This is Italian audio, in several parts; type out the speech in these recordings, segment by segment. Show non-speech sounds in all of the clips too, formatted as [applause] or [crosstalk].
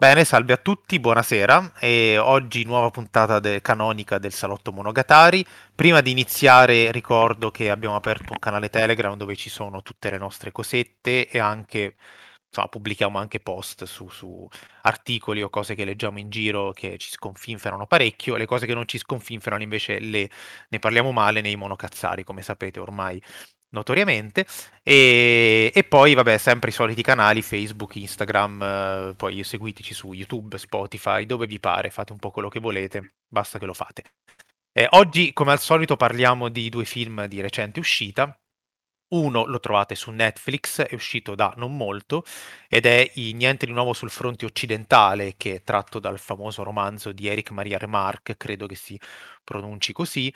Bene, salve a tutti, buonasera. E oggi nuova puntata de- canonica del Salotto Monogatari. Prima di iniziare ricordo che abbiamo aperto un canale Telegram dove ci sono tutte le nostre cosette e anche, insomma, pubblichiamo anche post su, su articoli o cose che leggiamo in giro che ci sconfinferano parecchio. Le cose che non ci sconfinferano invece le, ne parliamo male nei monocazzari, come sapete ormai notoriamente. E, e, poi, vabbè, sempre i soliti canali, Facebook, Instagram, eh, poi seguiteci su YouTube, Spotify, dove vi pare, fate un po' quello che volete, basta che lo fate. Eh, oggi, come al solito, parliamo di due film di recente uscita. Uno lo trovate su Netflix, è uscito da non molto, ed è Niente di nuovo sul fronte occidentale, che è tratto dal famoso romanzo di Eric Maria Remarque, credo che si pronunci così,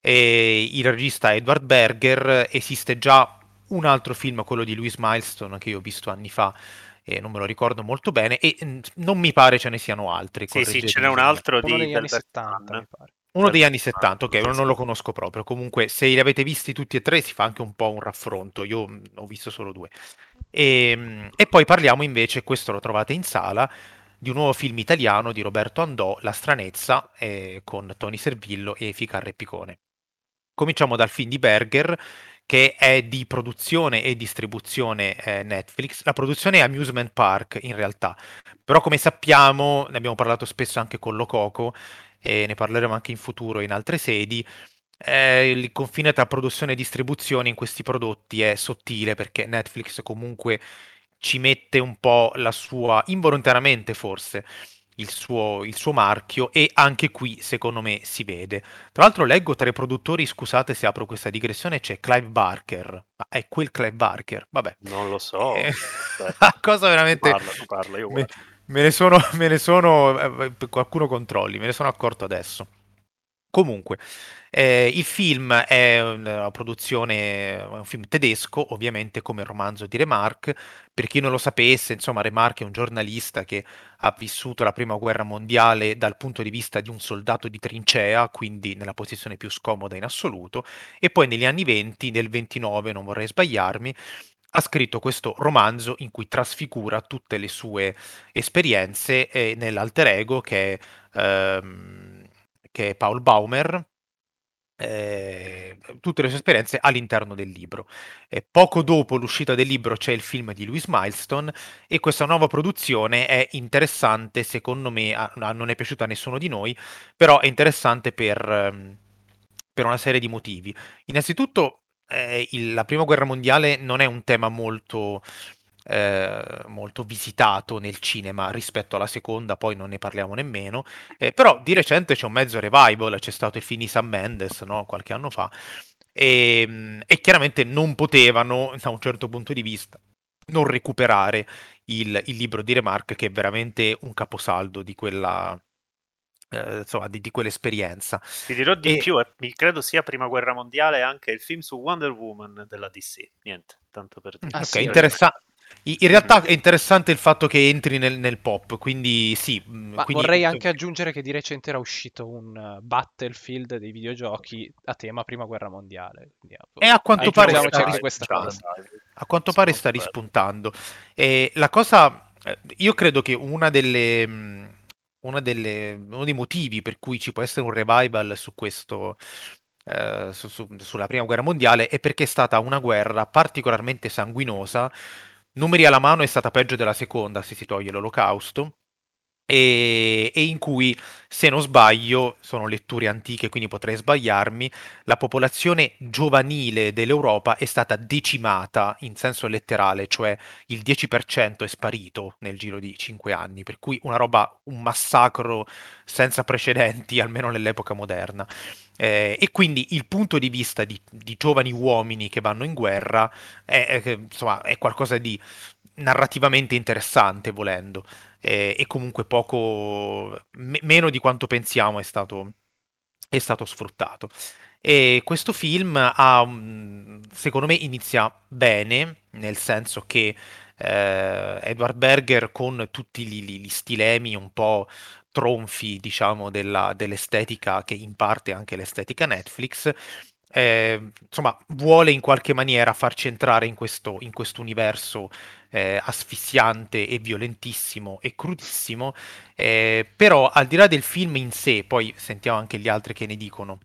e il regista Edward Berger, esiste già un altro film, quello di Louis Milestone, che io ho visto anni fa, e non me lo ricordo molto bene, e non mi pare ce ne siano altri. Sì, sì, ce n'è un altro Uno di degli anni 70, mi pare. Uno degli anni 70, ok, non lo conosco proprio. Comunque, se li avete visti tutti e tre, si fa anche un po' un raffronto. Io ho visto solo due. E, e poi parliamo invece, questo lo trovate in sala, di un nuovo film italiano di Roberto Andò, La stranezza, eh, con Tony Servillo e Ficarre Picone. Cominciamo dal film di Berger, che è di produzione e distribuzione eh, Netflix. La produzione è Amusement Park in realtà, però come sappiamo, ne abbiamo parlato spesso anche con Lococo e ne parleremo anche in futuro in altre sedi. Eh, il confine tra produzione e distribuzione in questi prodotti è sottile perché Netflix comunque ci mette un po' la sua, involontariamente forse, il suo, il suo, marchio e anche qui secondo me si vede. Tra l'altro leggo tra i produttori, scusate se apro questa digressione, c'è Clive Barker, ma è quel Clive Barker? Vabbè. Non lo so. Eh, [laughs] cosa veramente... Parla, parla, io me, me, ne sono, me ne sono, eh, qualcuno controlli, me ne sono accorto adesso. Comunque, eh, il film è una produzione, un film tedesco, ovviamente come il romanzo di Remarque. Per chi non lo sapesse, insomma, Remarque è un giornalista che ha vissuto la prima guerra mondiale dal punto di vista di un soldato di trincea, quindi nella posizione più scomoda in assoluto, e poi negli anni 20, nel 29, non vorrei sbagliarmi, ha scritto questo romanzo in cui trasfigura tutte le sue esperienze eh, nell'alter ego che è... Ehm, che è Paul Baumer, eh, tutte le sue esperienze all'interno del libro. E poco dopo l'uscita del libro c'è il film di Louis Milestone e questa nuova produzione è interessante, secondo me, a, a, non è piaciuta a nessuno di noi, però è interessante per, ehm, per una serie di motivi. Innanzitutto, eh, il, la prima guerra mondiale non è un tema molto eh, molto visitato nel cinema rispetto alla seconda, poi non ne parliamo nemmeno. Eh, però di recente c'è un mezzo revival, c'è stato il film di Sam Mendes no? qualche anno fa, e, ehm, e, chiaramente non potevano, da un certo punto di vista, non recuperare il, il libro di Remarque, che è veramente un caposaldo di quella. Eh, insomma, di, di, quell'esperienza. Ti dirò di e... più, eh, credo sia Prima Guerra Mondiale anche il film su Wonder Woman della DC. Niente, tanto per dire. Ah, ok, sì, interessa- in realtà è interessante il fatto che entri nel, nel pop, quindi sì. Mm, Ma quindi... vorrei anche aggiungere che di recente era uscito un uh, Battlefield dei videogiochi a tema Prima Guerra Mondiale. E a quanto pare sta, a quanto pare sta rispuntando. E la cosa, eh, io credo che una delle, mm, una delle, uno dei motivi per cui ci può essere un revival su questo, eh, su, su, sulla prima guerra mondiale è perché è stata una guerra particolarmente sanguinosa numeri alla mano è stata peggio della seconda se si toglie l'olocausto e, e, in cui, se non sbaglio, sono letture antiche, quindi potrei sbagliarmi, la popolazione giovanile dell'Europa è stata decimata in senso letterale, cioè il 10% è sparito nel giro di 5 anni, per cui una roba, un massacro senza precedenti, [laughs] almeno nell'epoca moderna. Eh, e quindi il punto di vista di, di, giovani uomini che vanno in guerra è, è, insomma, è qualcosa di narrativamente interessante, volendo eh, e comunque poco, me- meno di quanto pensiamo è stato, è stato sfruttato. E questo film ha, secondo me, inizia bene, nel senso che eh, Edward Berger con tutti gli, gli, stilemi un po' tronfi, diciamo, della, dell'estetica che in parte è anche l'estetica Netflix, eh, insomma, vuole in qualche maniera farci entrare in questo, in universo eh, asfissiante e violentissimo e crudissimo, eh, però al di là del film in sé, poi sentiamo anche gli altri che ne dicono,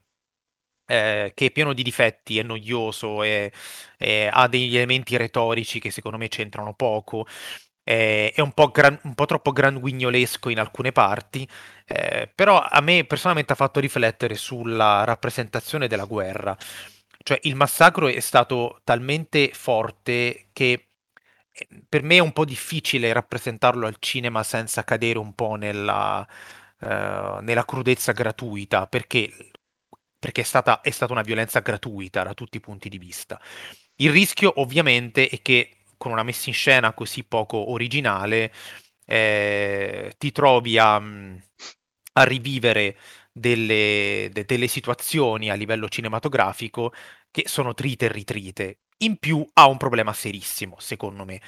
eh, che è pieno di difetti, è noioso, è, è, ha degli elementi retorici che secondo me c'entrano poco, è, è un, po gran, un, po troppo granguignolesco in alcune parti, eh, però a me personalmente ha fatto riflettere sulla rappresentazione della guerra. Cioè il massacro è stato talmente forte che eh, per me è un po' difficile rappresentarlo al cinema senza cadere un po' nella, uh, nella crudezza gratuita, perché, perché è, stata, è stata una violenza gratuita da tutti i punti di vista. Il rischio ovviamente è che con una messa in scena così poco originale eh, ti trovi a, a rivivere delle, de, delle, situazioni a livello cinematografico che sono trite e ritrite. In più ha un problema serissimo, secondo me.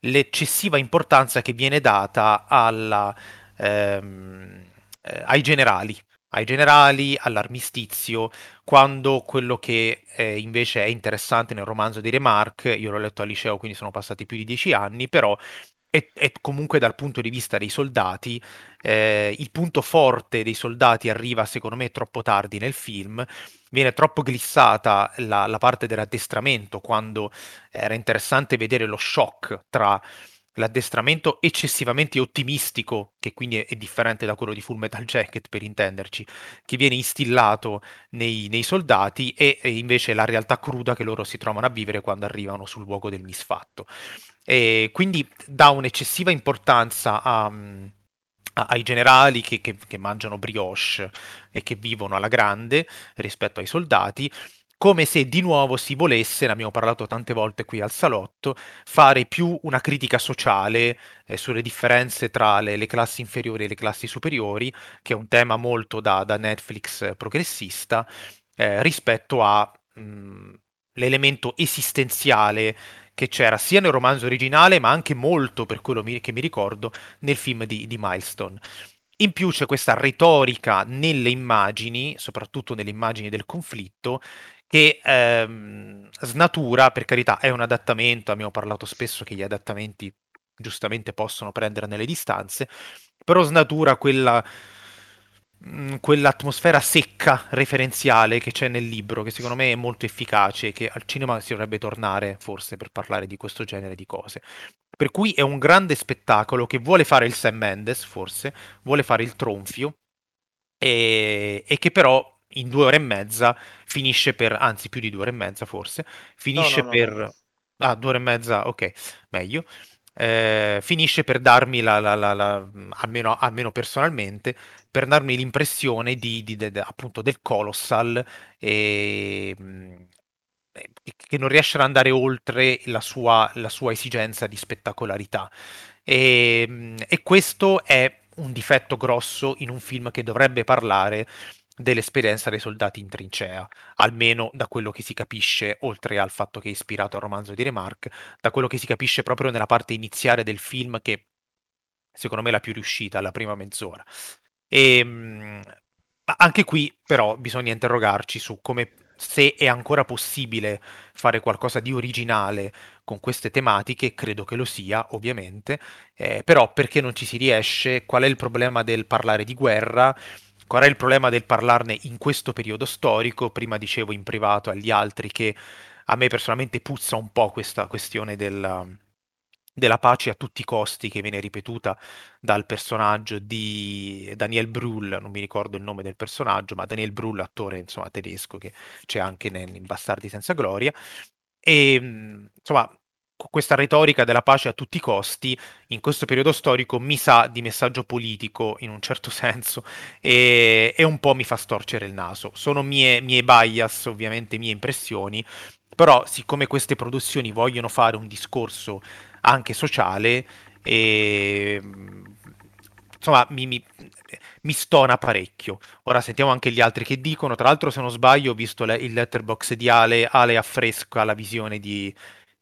L'eccessiva importanza che viene data alla, ehm, eh, ai generali, ai generali, all'armistizio, quando quello che eh, invece è interessante nel romanzo di Remarque, io l'ho letto al liceo, quindi sono passati più di dieci anni, però è, è comunque dal punto di vista dei soldati, eh, il punto forte dei soldati arriva secondo me troppo tardi nel film, viene troppo glissata la, la parte dell'addestramento, quando era interessante vedere lo shock tra l'addestramento eccessivamente ottimistico, che quindi è, differente da quello di Full Metal Jacket per intenderci, che viene instillato nei, nei soldati e, e, invece la realtà cruda che loro si trovano a vivere quando arrivano sul luogo del misfatto. E quindi dà un'eccessiva importanza a, a, ai generali che, che, che mangiano brioche e che vivono alla grande rispetto ai soldati come se di nuovo si volesse, ne abbiamo parlato tante volte qui al salotto, fare più una critica sociale eh, sulle differenze tra le, le, classi inferiori e le classi superiori, che è un tema molto da, da Netflix progressista, eh, rispetto all'elemento esistenziale che c'era sia nel romanzo originale, ma anche molto, per quello mi, che mi ricordo, nel film di, di Milestone. In più c'è questa retorica nelle immagini, soprattutto nelle immagini del conflitto, che ehm, snatura, per carità, è un adattamento, abbiamo parlato spesso che gli adattamenti giustamente possono prendere nelle distanze, però snatura quella, mh, mm, quell'atmosfera secca referenziale che c'è nel libro, che secondo me è molto efficace che al cinema si dovrebbe tornare forse per parlare di questo genere di cose. Per cui è un grande spettacolo che vuole fare il Sam Mendes, forse, vuole fare il tronfio, e, e che però in due ore e mezza finisce per, anzi più di due ore e mezza forse, finisce no, no, per... No, ah, due ore e mezza, ok, meglio. Eh, finisce per darmi la, la, la, la almeno, almeno, personalmente, per darmi l'impressione di, di, de, appunto del Colossal e, mm, che non riesce ad andare oltre la sua, la sua esigenza di spettacolarità. E, mm, e questo è un difetto grosso in un film che dovrebbe parlare dell'esperienza dei soldati in trincea, almeno da quello che si capisce, oltre al fatto che è ispirato al romanzo di Remarque, da quello che si capisce proprio nella parte iniziale del film che secondo me è la più riuscita, la prima mezz'ora. E, ehm, anche qui però bisogna interrogarci su come se è ancora possibile fare qualcosa di originale con queste tematiche, credo che lo sia, ovviamente, eh, però perché non ci si riesce, qual è il problema del parlare di guerra, Qual è il problema del parlarne in questo periodo storico? Prima dicevo in privato agli altri che a me personalmente puzza un po' questa questione della, della pace a tutti i costi che viene ripetuta dal personaggio di Daniel Brühl, non mi ricordo il nome del personaggio, ma Daniel Brühl, attore insomma, tedesco che c'è anche in Bastardi senza gloria. E insomma, questa retorica della pace a tutti i costi in questo periodo storico mi sa di messaggio politico in un certo [laughs] senso e, e un po' mi fa storcere il naso. Sono mie, mie bias, ovviamente mie impressioni, però siccome queste produzioni vogliono fare un discorso anche sociale, e, insomma mi, mi, mi, stona parecchio. Ora sentiamo anche gli altri che dicono, tra l'altro se non sbaglio ho visto le, il letterbox di Ale, Ale affresca la visione di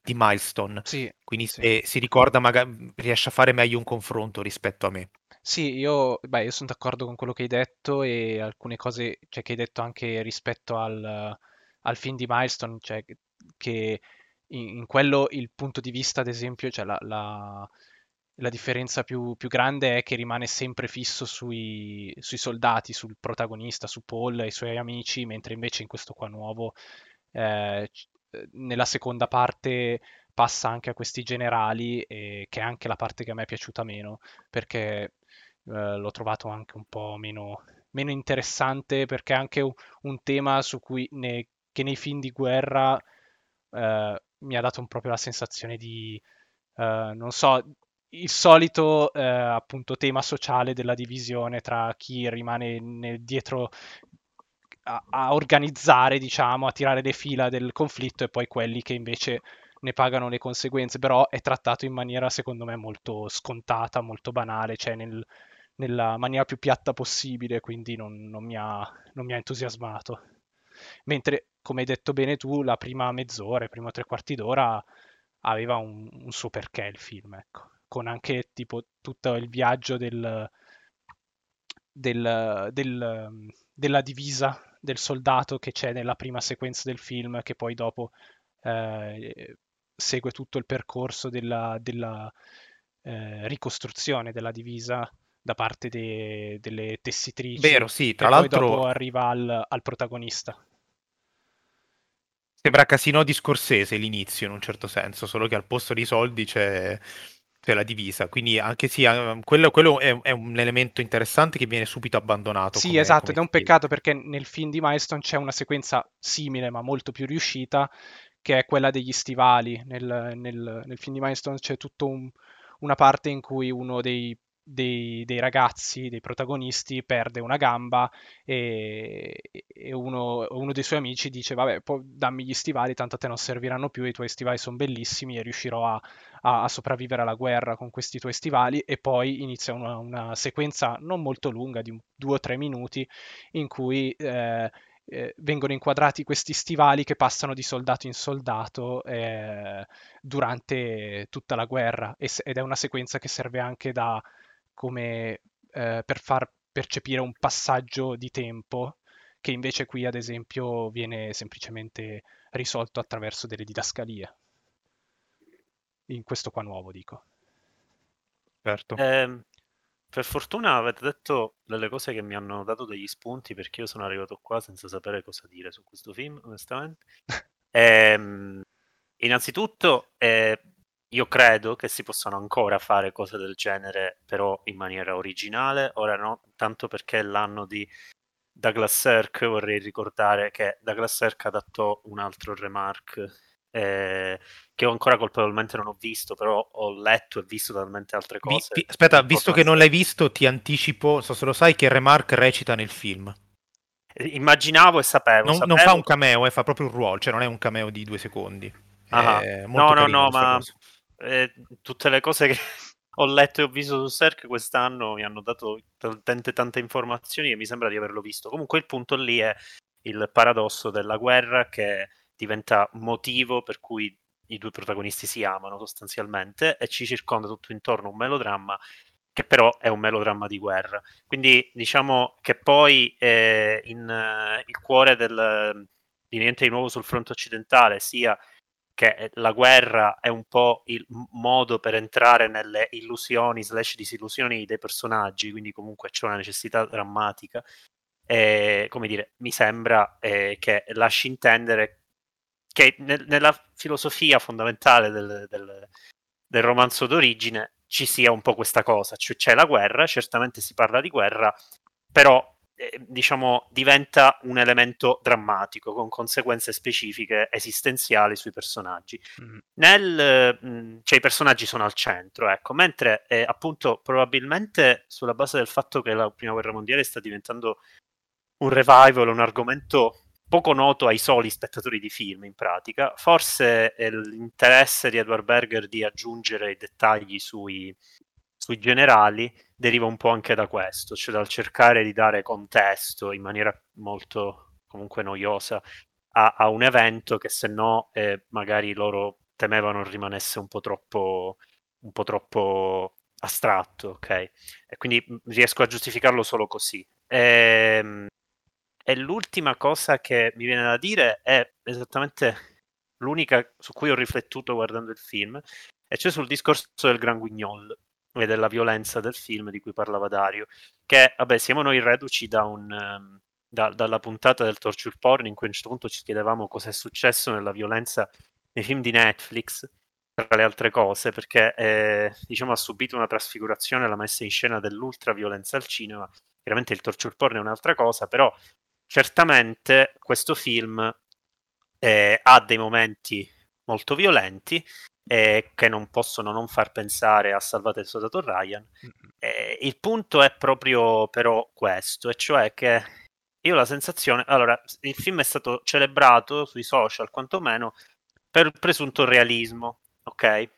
di milestone. Sì, Quindi se si ricorda, magari riesce a fare meglio un confronto rispetto a me. Sì, io, beh, io sono d'accordo con quello che hai detto e alcune cose, cioè che hai detto anche rispetto al, al film di Milestone, cioè che in, in, quello il punto di vista, ad esempio, cioè la, la, la differenza più, più, grande è che rimane sempre fisso sui, sui, soldati, sul protagonista, su Paul e i suoi amici, mentre invece in questo qua nuovo, eh, nella seconda parte passa anche a questi generali, e, che è anche la parte che a me è piaciuta meno, perché eh, l'ho trovato anche un po' meno, meno interessante, perché è anche un, un tema su cui ne, che nei film di guerra eh, mi ha dato proprio la sensazione di, eh, non so, il solito eh, appunto tema sociale della divisione tra chi rimane nel, dietro a, organizzare, diciamo, a tirare le fila del conflitto e poi quelli che invece ne pagano le conseguenze, però è trattato in maniera secondo me molto scontata, molto banale, cioè nel, nella maniera più piatta possibile, quindi non, non, mi ha, non, mi ha, entusiasmato. Mentre, come hai detto bene tu, la prima mezz'ora, i primi tre quarti d'ora aveva un, un suo perché il film, ecco. Con anche tipo tutto il viaggio del, del, del, della divisa del soldato che c'è nella prima sequenza del film, che poi dopo eh, segue tutto il percorso della, della eh, ricostruzione della divisa da parte de- delle tessitrici. Vero, sì, tra l'altro... poi dopo arriva al, al protagonista. Sembra Casino di Scorsese l'inizio in un certo senso, solo che al posto dei soldi c'è, c'è la divisa. Quindi anche sì, eh, quello, quello è, è, un elemento interessante che viene subito abbandonato. Sì, come, esatto, come ed è un peccato perché nel film di Milestone c'è una sequenza simile ma molto più riuscita, che è quella degli stivali. Nel, nel, nel film di Milestone c'è tutta un, una parte in cui uno dei dei, dei, ragazzi, dei protagonisti, perde una gamba e, e uno, uno, dei suoi amici dice vabbè dammi gli stivali, tanto a te non serviranno più, i tuoi stivali sono bellissimi e riuscirò a, a, a sopravvivere alla guerra con questi tuoi stivali. E poi inizia una, una sequenza non molto lunga, di due o tre minuti, in cui... Eh, eh, vengono inquadrati questi stivali che passano di soldato in soldato eh, durante tutta la guerra. Ed è una sequenza che serve anche da, come eh, per far percepire un passaggio di tempo che invece qui ad esempio viene semplicemente risolto attraverso delle didascalie. In questo qua nuovo dico. Certo. Eh, per fortuna avete detto delle cose che mi hanno dato degli spunti perché io sono arrivato qua senza sapere cosa dire su questo film, onestamente. [laughs] eh, innanzitutto, eh, io credo che si possano ancora fare cose del genere, però in maniera originale. Ora no, tanto perché è l'anno di Douglas Sirk, vorrei ricordare che Douglas Sirk adattò un altro remark eh, che ancora colpevolmente non ho visto, però ho letto e visto talmente altre cose. Vi, vi, aspetta, visto che non l'hai visto, ti anticipo, so se lo sai, che Remark recita nel film. Immaginavo e sapevo. Non, sapevo... non fa un cameo, eh, fa proprio un ruolo, cioè non è un cameo di due secondi. Ah, no, no, no, ma eh, tutte le cose che [laughs] ho letto e ho visto su Serk quest'anno mi hanno dato tante tante informazioni e mi sembra di averlo visto. Comunque il punto lì è il paradosso della guerra che diventa motivo per cui i due protagonisti si amano sostanzialmente e ci circonda tutto intorno un melodramma che però è un melodramma di guerra. Quindi diciamo che poi eh, in, uh, il cuore del, di Niente di Nuovo sul fronte occidentale sia che la guerra è un po' il modo per entrare nelle illusioni slash disillusioni dei personaggi, quindi comunque c'è una necessità drammatica. E, come dire, mi sembra eh, che lasci intendere che nel, nella filosofia fondamentale del, del, del, romanzo d'origine ci sia un po' questa cosa, cioè c'è la guerra, certamente si parla di guerra, però eh, diciamo, diventa un elemento drammatico con conseguenze specifiche esistenziali sui personaggi. Mm. Nel, mh, cioè, i personaggi sono al centro, ecco, mentre eh, appunto probabilmente sulla base del fatto che la prima guerra mondiale sta diventando un revival, un argomento poco noto ai soli spettatori di film in pratica, forse l'interesse di Edward Berger di aggiungere i dettagli sui, sui generali deriva un po' anche da questo, cioè dal cercare di dare contesto in maniera molto comunque noiosa a, a un evento che se no eh, magari loro temevano rimanesse un po' troppo, un po' troppo astratto, ok? E quindi riesco a giustificarlo solo così. E, ehm, E l'ultima cosa che mi viene da dire è esattamente l'unica su cui ho riflettuto guardando il film, e cioè sul discorso del Gran Guignol e della violenza del film di cui parlava Dario, che vabbè siamo noi reduci da un, um, da, dalla puntata del torture porn in cui a un certo punto ci chiedevamo cosa è successo nella violenza nei film di Netflix, tra le altre cose, perché eh, diciamo, ha subito una trasfigurazione la messa in scena dell'ultra violenza al cinema. Chiaramente il torture porn è un'altra cosa, però certamente questo film eh, ha dei momenti molto violenti eh, che non possono non far pensare a Salvate il soldato Ryan. Eh, il punto è proprio però questo, e cioè che io ho la sensazione, allora, il film è stato celebrato sui social quantomeno per il presunto realismo, ok?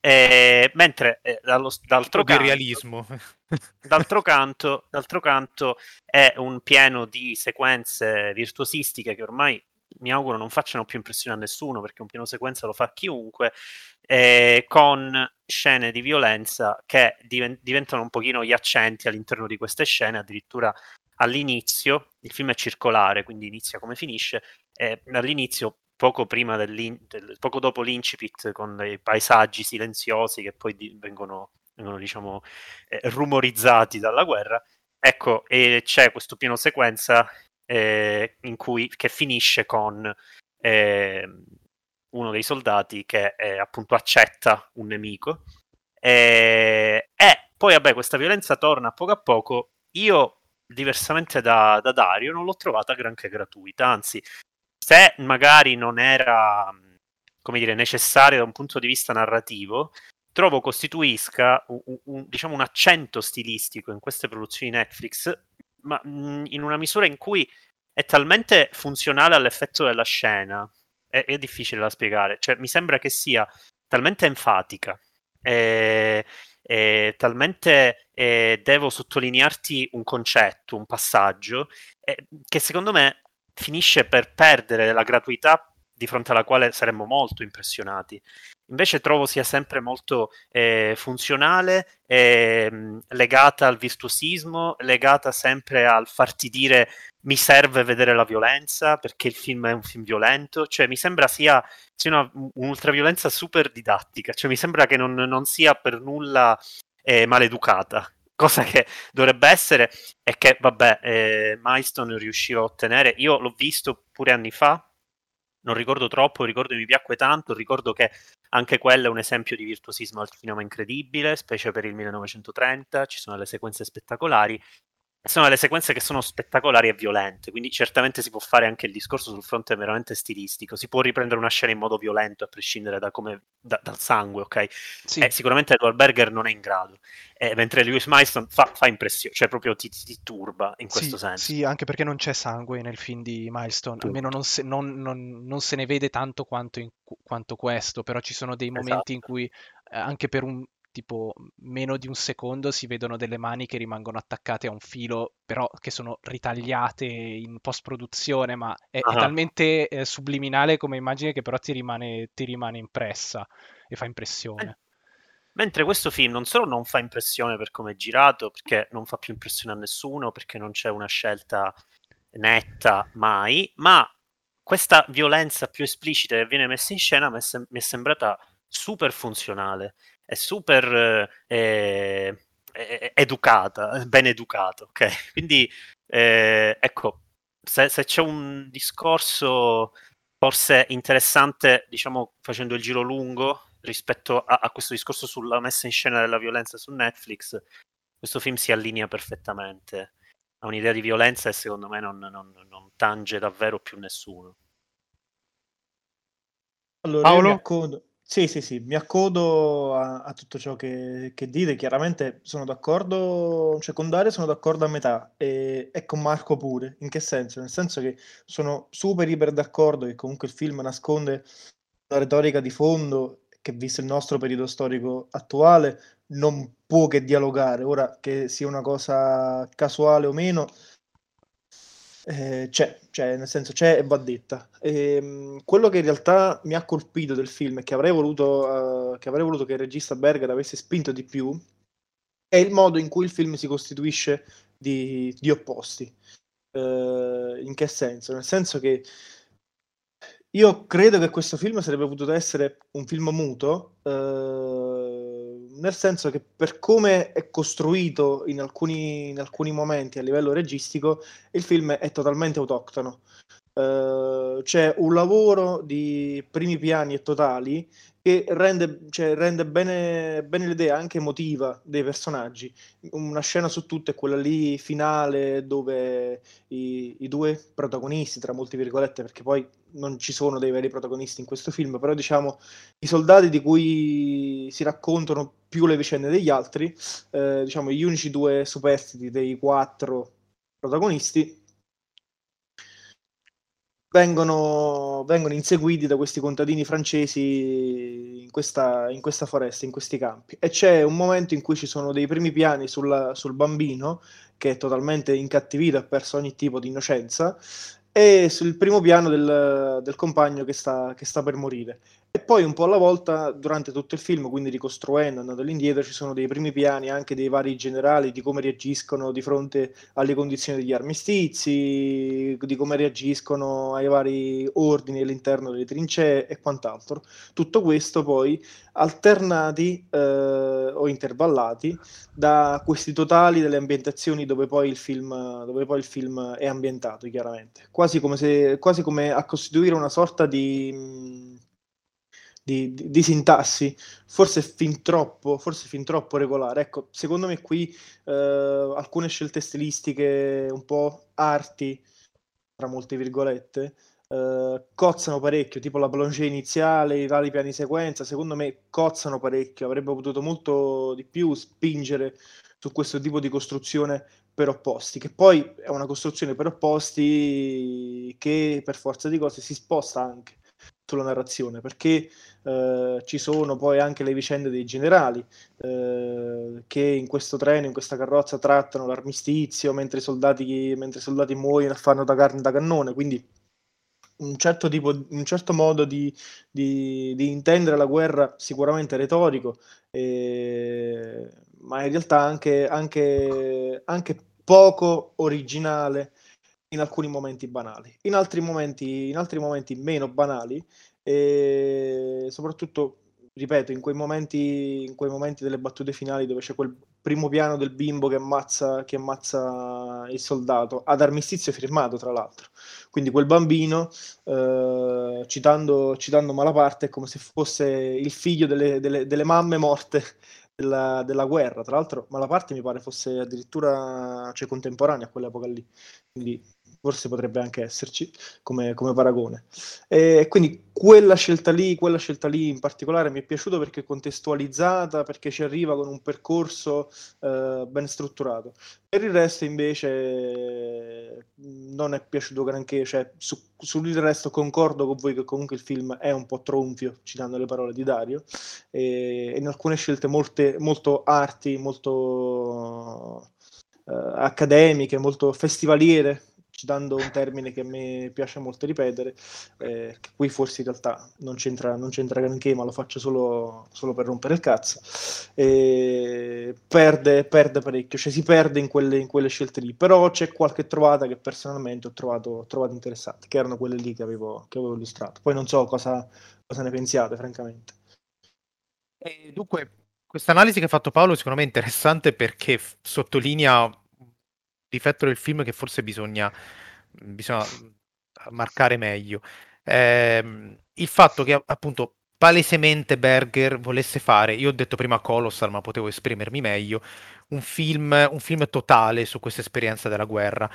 Eh, mentre eh, dallo, d'altro, canto, realismo. [laughs] d'altro, canto, d'altro canto è un pieno di sequenze virtuosistiche che ormai mi auguro non facciano più impressione a nessuno perché un piano sequenza lo fa chiunque eh, con scene di violenza che diven- diventano un pochino gli accenti all'interno di queste scene. Addirittura all'inizio il film è circolare quindi inizia come finisce e all'inizio poco, del, poco dopo l'incipit con dei paesaggi silenziosi che poi di- vengono, vengono diciamo eh, rumorizzati dalla guerra ecco e c'è questo piano sequenza eh, cui, che finisce con eh, uno dei soldati che eh, appunto accetta un nemico. e poi, vabbè, questa violenza torna a poco a poco. Io, diversamente da, da Dario, non l'ho trovata granché gratuita, anzi, se magari non era come dire, necessaria da un punto di vista narrativo, trovo costituisca un, un, diciamo, un accento stilistico in queste produzioni Netflix ma mhmm, in una misura in cui è talmente funzionale all'effetto della scena, è, è difficile da spiegare, cioè mi sembra che sia talmente enfatica, e, e talmente devo sottolinearti un concetto, un passaggio, che secondo me finisce per perdere la gratuità di fronte alla quale saremmo molto impressionati. Invece trovo sia sempre molto eh, funzionale, eh, legata al virtuosismo, legata sempre al farti dire mi serve vedere la violenza perché il film è un film violento, cioè mi sembra sia, sia una, un'ultraviolenza super didattica, cioè mi sembra che non, non sia per nulla eh, maleducata, cosa che dovrebbe essere e che vabbè eh, Milestone riusciva a ottenere, io l'ho visto pure anni fa, non ricordo troppo, ricordo che mi piacque tanto, ricordo che anche quello è un esempio di virtuosismo al cinema incredibile, specie per il 1930, ci sono le sequenze spettacolari, sono delle sequenze che sono spettacolari e violente, quindi certamente si può fare anche il discorso sul fronte veramente stilistico, si può riprendere una scena in modo violento a prescindere da come, da, dal sangue, ok? Sì. Eh, sicuramente Edward Berger non è in grado, eh, mentre Lewis Milestone fa, fa, impressione, cioè proprio ti, ti, ti turba in questo sì, senso. Sì, anche perché non c'è sangue nel film di Milestone, Tutto. almeno non se, non, non, non se, ne vede tanto quanto, in, quanto questo, però ci sono dei momenti esatto. in cui eh, anche per un tipo meno di un secondo si vedono delle mani che rimangono attaccate a un filo, però che sono ritagliate in post produzione, ma è, uh-huh. è talmente eh, subliminale come immagine che però ti rimane, ti rimane impressa e fa impressione. Mentre questo film non solo non fa impressione per come è girato, perché non fa più impressione a nessuno, perché non c'è una scelta netta mai, ma questa violenza più esplicita che viene messa in scena mi è, sem- mi è sembrata super funzionale è super eh, eh, educata, [laughs] ben educata, ok? [laughs] Quindi eh, ecco, se, se, c'è un discorso forse interessante, diciamo, facendo il giro lungo rispetto a, a, questo discorso sulla messa in scena della violenza su Netflix, questo film si allinea perfettamente a un'idea di violenza e secondo me non, non, non tange davvero più nessuno. Allora, Paolo? Io sì, sì, sì, mi accodo a, a tutto ciò che, che dite. Chiaramente sono d'accordo, cioè con Dario sono d'accordo a metà e, e con Marco pure. In che senso? Nel senso che sono super iper d'accordo che comunque il film nasconde una retorica di fondo che, visto il nostro periodo storico attuale, non può che dialogare. Ora che sia una cosa casuale o meno, eh, c'è, cioè, nel senso c'è e va detta. E, ehm, quello che in realtà mi ha colpito del film e che avrei voluto, uh, che avrei voluto che il regista Berger avesse spinto di più è il modo in cui il film si costituisce di, di opposti. Eh, in che senso? Nel senso che io credo che questo film sarebbe potuto essere un film muto, eh, nel senso che per come è costruito in alcuni, in alcuni momenti a livello registico, il film è totalmente autoctono. Uh, c'è un lavoro di primi piani e totali che rende, cioè, rende bene, bene, l'idea anche emotiva dei personaggi. Una scena su tutte è quella lì finale dove i, i, due protagonisti, tra molte virgolette, perché poi non ci sono dei veri protagonisti in questo film, però diciamo i soldati di cui si raccontano più le vicende degli altri, eh, diciamo gli unici due superstiti dei quattro protagonisti, vengono, vengono inseguiti da questi contadini francesi in questa, in questa, foresta, in questi campi. E c'è un momento in cui ci sono dei primi piani sulla, sul bambino che è totalmente incattivito, ha perso ogni tipo di innocenza, e sul primo piano del, del compagno che sta, che sta per morire. E poi un po' alla volta, durante tutto il film, quindi ricostruendo, andando all'indietro, ci sono dei primi piani anche dei vari generali di come reagiscono di fronte alle condizioni degli armistizi, di come reagiscono ai vari ordini all'interno delle trincee e quant'altro. Tutto questo poi alternati eh, o intervallati da questi totali delle ambientazioni dove poi il film, dove poi il film è ambientato, chiaramente. Quasi come, se, quasi come a costituire una sorta di di, di, di, sintassi, forse fin troppo, forse fin troppo regolare. Ecco, secondo me qui eh, alcune scelte stilistiche un po' arti, tra molte virgolette, eh, cozzano parecchio, tipo la plongée iniziale, i vari piani sequenza, secondo me cozzano parecchio, avrebbe potuto molto di più spingere su questo tipo di costruzione per opposti, che poi è una costruzione per opposti che per forza di cose si sposta anche sulla narrazione, perché eh, ci sono poi anche le vicende dei generali eh, che in questo treno, in questa carrozza trattano l'armistizio mentre i soldati, mentre i soldati muoiono e fanno da carne da cannone, quindi un certo, tipo, un certo modo di, di, di intendere la guerra sicuramente retorico, eh, ma in realtà anche, anche, anche poco originale in alcuni momenti banali, in altri momenti, in altri momenti meno banali e soprattutto, ripeto, in quei, momenti, in quei momenti delle battute finali dove c'è quel primo piano del bimbo che ammazza, che ammazza il soldato, ad armistizio firmato tra l'altro. Quindi quel bambino, eh, citando, citando Malaparte, è come se fosse il figlio delle, delle, delle mamme morte della, della, guerra. Tra l'altro, Malaparte mi pare fosse addirittura cioè, contemporanea a quell'epoca lì. Quindi forse potrebbe anche esserci come, come paragone. E quindi quella scelta lì, quella scelta lì in particolare mi è piaciuta perché è contestualizzata, perché ci arriva con un percorso eh, ben strutturato. Per il resto invece non è piaciuto granché, cioè su, sul resto concordo con voi che comunque il film è un po' tronfio, citando le parole di Dario, e, e in alcune scelte molte, molto arti, molto eh, accademiche, molto festivaliere, citando un termine che a me piace molto ripetere, eh, che qui forse in realtà non c'entra, non c'entra granché, ma lo faccio solo, solo per rompere il cazzo, eh, perde, perde, parecchio, cioè si perde in quelle, in quelle, scelte lì, però c'è qualche trovata che personalmente ho trovato, ho trovato interessante, che erano quelle lì che avevo, che avevo illustrato. Poi non so cosa, cosa ne pensiate, francamente. E dunque, questa analisi che ha fatto Paolo è interessante perché sottolinea difetto del film che forse bisogna, bisogna marcare meglio. Eh, il fatto che appunto palesemente Berger volesse fare, io ho detto prima Colossal, ma potevo esprimermi meglio, un film, un film totale su questa esperienza della guerra.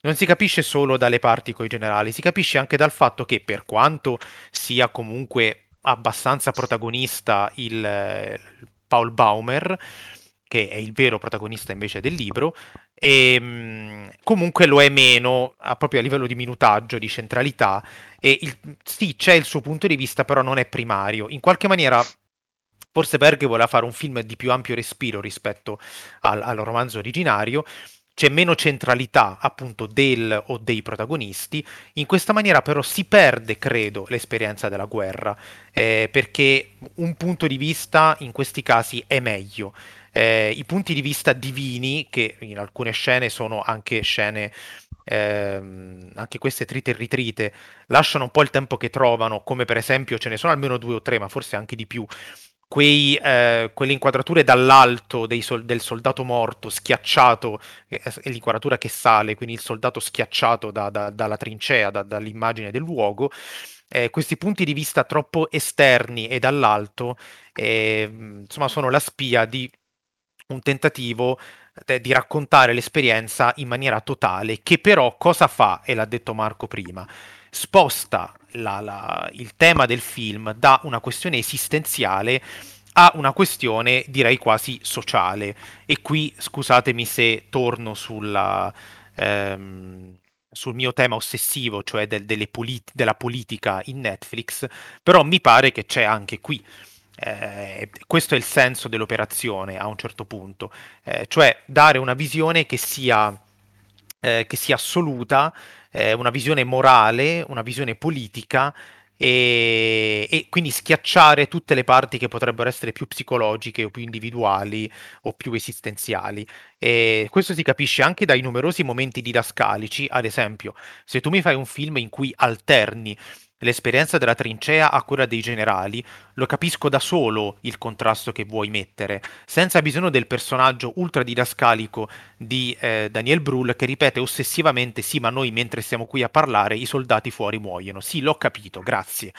Non si capisce solo dalle parti coi generali, si capisce anche dal fatto che per quanto sia comunque abbastanza protagonista il, il Paul Baumer, che è il vero protagonista invece del libro, e ehm, comunque lo è meno a, proprio a livello di minutaggio, di centralità, e il, sì, c'è il suo punto di vista, però non è primario. In qualche maniera forse Berg voleva fare un film di più ampio respiro rispetto al, al romanzo originario, c'è meno centralità appunto del o dei protagonisti, in questa maniera però si perde, credo, l'esperienza della guerra, eh, perché un punto di vista in questi casi è meglio eh, i punti di vista divini, che in alcune scene sono anche scene ehm, anche queste trite e ritrite lasciano un po' il tempo che trovano, come per esempio ce ne sono almeno due o tre, ma forse anche di più, quei, eh, quelle inquadrature dall'alto sol- del soldato morto schiacciato, è l'inquadratura che sale, quindi il soldato schiacciato da, da, dalla trincea, da, dall'immagine del luogo. Eh, questi punti di vista troppo esterni e dall'alto, eh, insomma, sono la spia di un tentativo eh, di raccontare l'esperienza in maniera totale, che però cosa fa, e l'ha detto Marco prima, sposta la, la, il tema del film da una questione esistenziale a una questione direi quasi sociale. E qui scusatemi se torno sulla, ehm, sul mio tema ossessivo, cioè del, polit- della politica in Netflix, però mi pare che c'è anche qui. Eh, questo è il senso dell'operazione a un certo punto, eh, cioè dare una visione che sia, eh, che sia assoluta eh, una visione morale, una visione politica e, e, quindi schiacciare tutte le parti che potrebbero essere più psicologiche o più individuali o più esistenziali. E questo si capisce anche dai numerosi momenti didascalici, ad esempio, se tu mi fai un film in cui alterni l'esperienza della trincea a quella dei generali, lo capisco da solo il contrasto che vuoi mettere, senza bisogno del personaggio ultra didascalico di eh, Daniel Brühl che ripete ossessivamente sì ma noi mentre stiamo qui a parlare i soldati fuori muoiono. Sì, l'ho capito, grazie.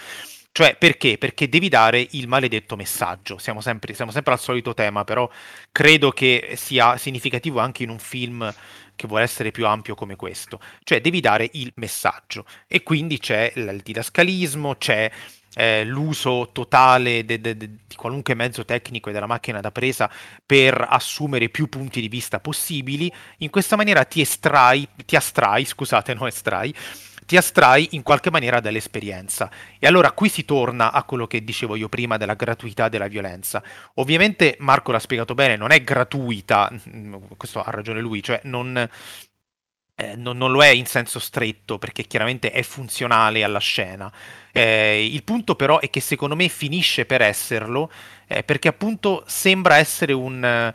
Cioè, perché? Perché devi dare il maledetto messaggio. Siamo sempre, siamo sempre al solito tema, però credo che sia significativo anche in un film che vuole essere più ampio come questo. Cioè, devi dare il messaggio. E quindi c'è il didascalismo, c'è eh, l'uso totale de, de, de, di qualunque mezzo tecnico e della macchina da presa per assumere più punti di vista possibili. In questa maniera ti estrai, ti astrai, scusate, [laughs] no estrai, ti astrai in qualche maniera dall'esperienza. E allora qui si torna a quello che dicevo io prima della gratuità della violenza. Ovviamente Marco l'ha spiegato bene, non è gratuita, mm, questo ha ragione lui, cioè non, eh, non, non, lo è in senso stretto perché chiaramente è funzionale alla scena. Eh, il punto però è che secondo me finisce per esserlo eh, perché appunto sembra essere un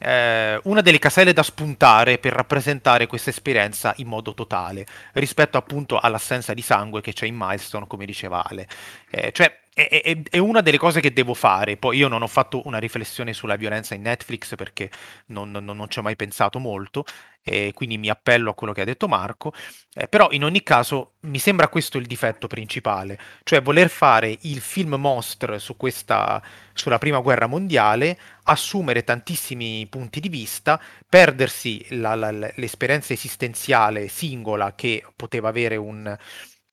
eh, una delle caselle da spuntare per rappresentare questa esperienza in modo totale, rispetto appunto all'assenza di sangue che c'è in Milestone, come diceva Ale. Eh, cioè, è, è, è, una delle cose che devo fare. Poi io non ho fatto una riflessione sulla violenza in Netflix perché non, non, non ci ho mai pensato molto, e quindi mi appello a quello che ha detto Marco. Eh, però in ogni caso mi sembra questo il difetto principale, cioè voler fare il film mostre su questa, sulla prima guerra mondiale, assumere tantissimi punti di vista, perdersi la, la, l'esperienza esistenziale singola che poteva avere un,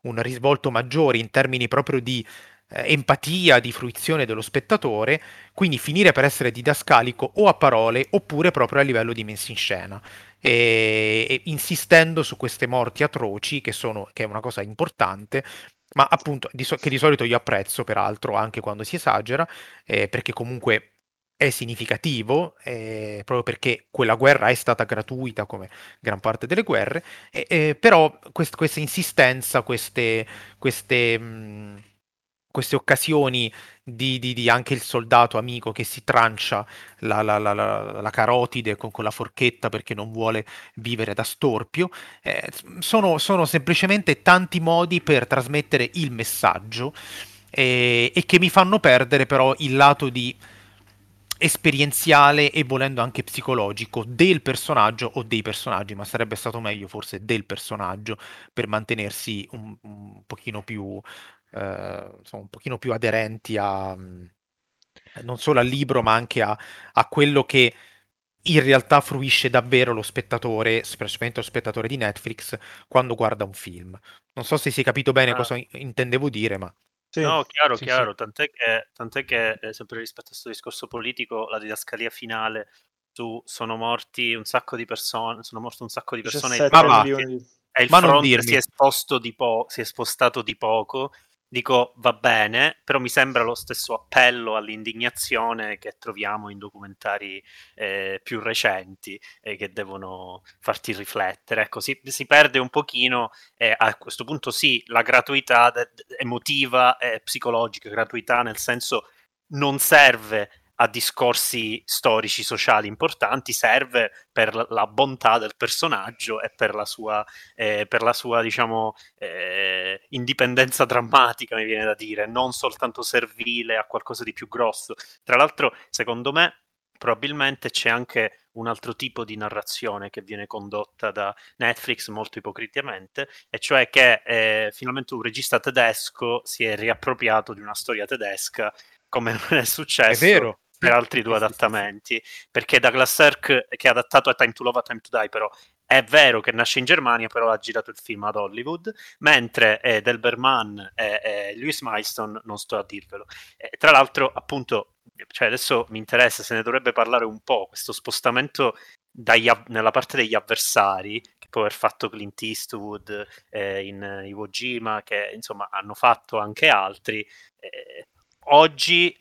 un risvolto maggiore in termini proprio di eh, empatia, di fruizione dello spettatore, quindi finire per essere didascalico o a parole oppure proprio a livello di messa in scena. E, e insistendo su queste morti atroci, che, sono, che è una cosa importante, ma appunto di so- che di solito io apprezzo peraltro anche quando si esagera, eh, perché comunque è significativo, eh, proprio perché quella guerra è stata gratuita come gran parte delle guerre, eh, eh, però quest- questa insistenza, queste, queste mh, queste occasioni di, di, di, anche il soldato amico che si trancia la, la, la, la carotide con, con, la forchetta perché non vuole vivere da storpio, eh, sono, sono, semplicemente tanti modi per trasmettere il messaggio eh, e che mi fanno perdere però il lato di esperienziale e volendo anche psicologico del personaggio o dei personaggi, ma sarebbe stato meglio forse del personaggio per mantenersi un, un pochino più eh, insomma, un pochino più aderenti a non solo al libro, ma anche a, a quello che in realtà fruisce davvero lo spettatore, specialmente lo spettatore di Netflix, quando guarda un film. Non so se si è capito bene ah. cosa intendevo dire, ma... Sì. No, chiaro, sì, chiaro, sì. Tant'è che, tant'è che eh, sempre rispetto a questo discorso politico, la didascalia finale su sono morti un sacco di persone, sono morte un sacco di persone, e il ma fronte si è, po- si è spostato di poco dico va bene, però mi sembra lo stesso appello all'indignazione che troviamo in documentari eh, più recenti e eh, che devono farti riflettere. Ecco, si, si perde un pochino, eh, a questo punto sì, la gratuità de- emotiva e psicologica, gratuità nel senso non serve a discorsi storici, sociali importanti, serve per la bontà del personaggio e per la sua, eh, per la sua diciamo, eh, indipendenza drammatica, mi viene da dire, non soltanto servile a qualcosa di più grosso. Tra l'altro, secondo me, probabilmente c'è anche un altro tipo di narrazione che viene condotta da Netflix molto ipocritamente, e cioè che eh, finalmente un regista tedesco si è riappropriato di una storia tedesca come non è successo è vero. Per altri due adattamenti, perché Douglas Sirk che ha adattato a Time to Love a Time to Die però è vero che nasce in Germania, però ha girato il film ad Hollywood, mentre eh, Delberman e, e Lewis Milestone non sto a dirvelo. E, tra l'altro, appunto, cioè adesso mi interessa, se ne dovrebbe parlare un po', questo spostamento dagli, nella parte degli avversari, che può aver fatto Clint Eastwood eh, in Iwo Jima, che insomma hanno fatto anche altri. Eh, oggi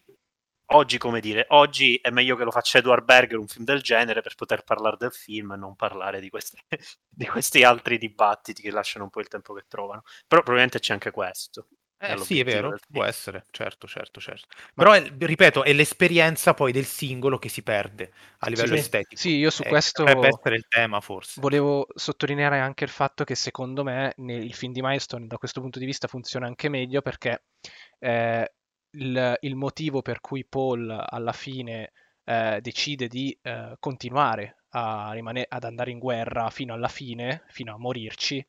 oggi, come dire, oggi è meglio che lo faccia Edward Berger un film del genere per poter parlare del film e non parlare di, queste, [laughs] di questi altri dibattiti che lasciano un po' il tempo che trovano. Però probabilmente c'è anche questo. Eh, sì, è vero, può essere, certo, certo, certo. Però, è, ripeto, è l'esperienza poi del singolo che si perde a livello sì, estetico. Sì, io su eh, questo potrebbe essere il tema, forse. Volevo sottolineare anche il fatto che secondo me nel, il film di Milestone da questo punto di vista funziona anche meglio perché eh, il, il motivo per cui Paul alla fine eh, decide di eh, continuare rimane- ad andare in guerra fino alla fine, fino a morirci,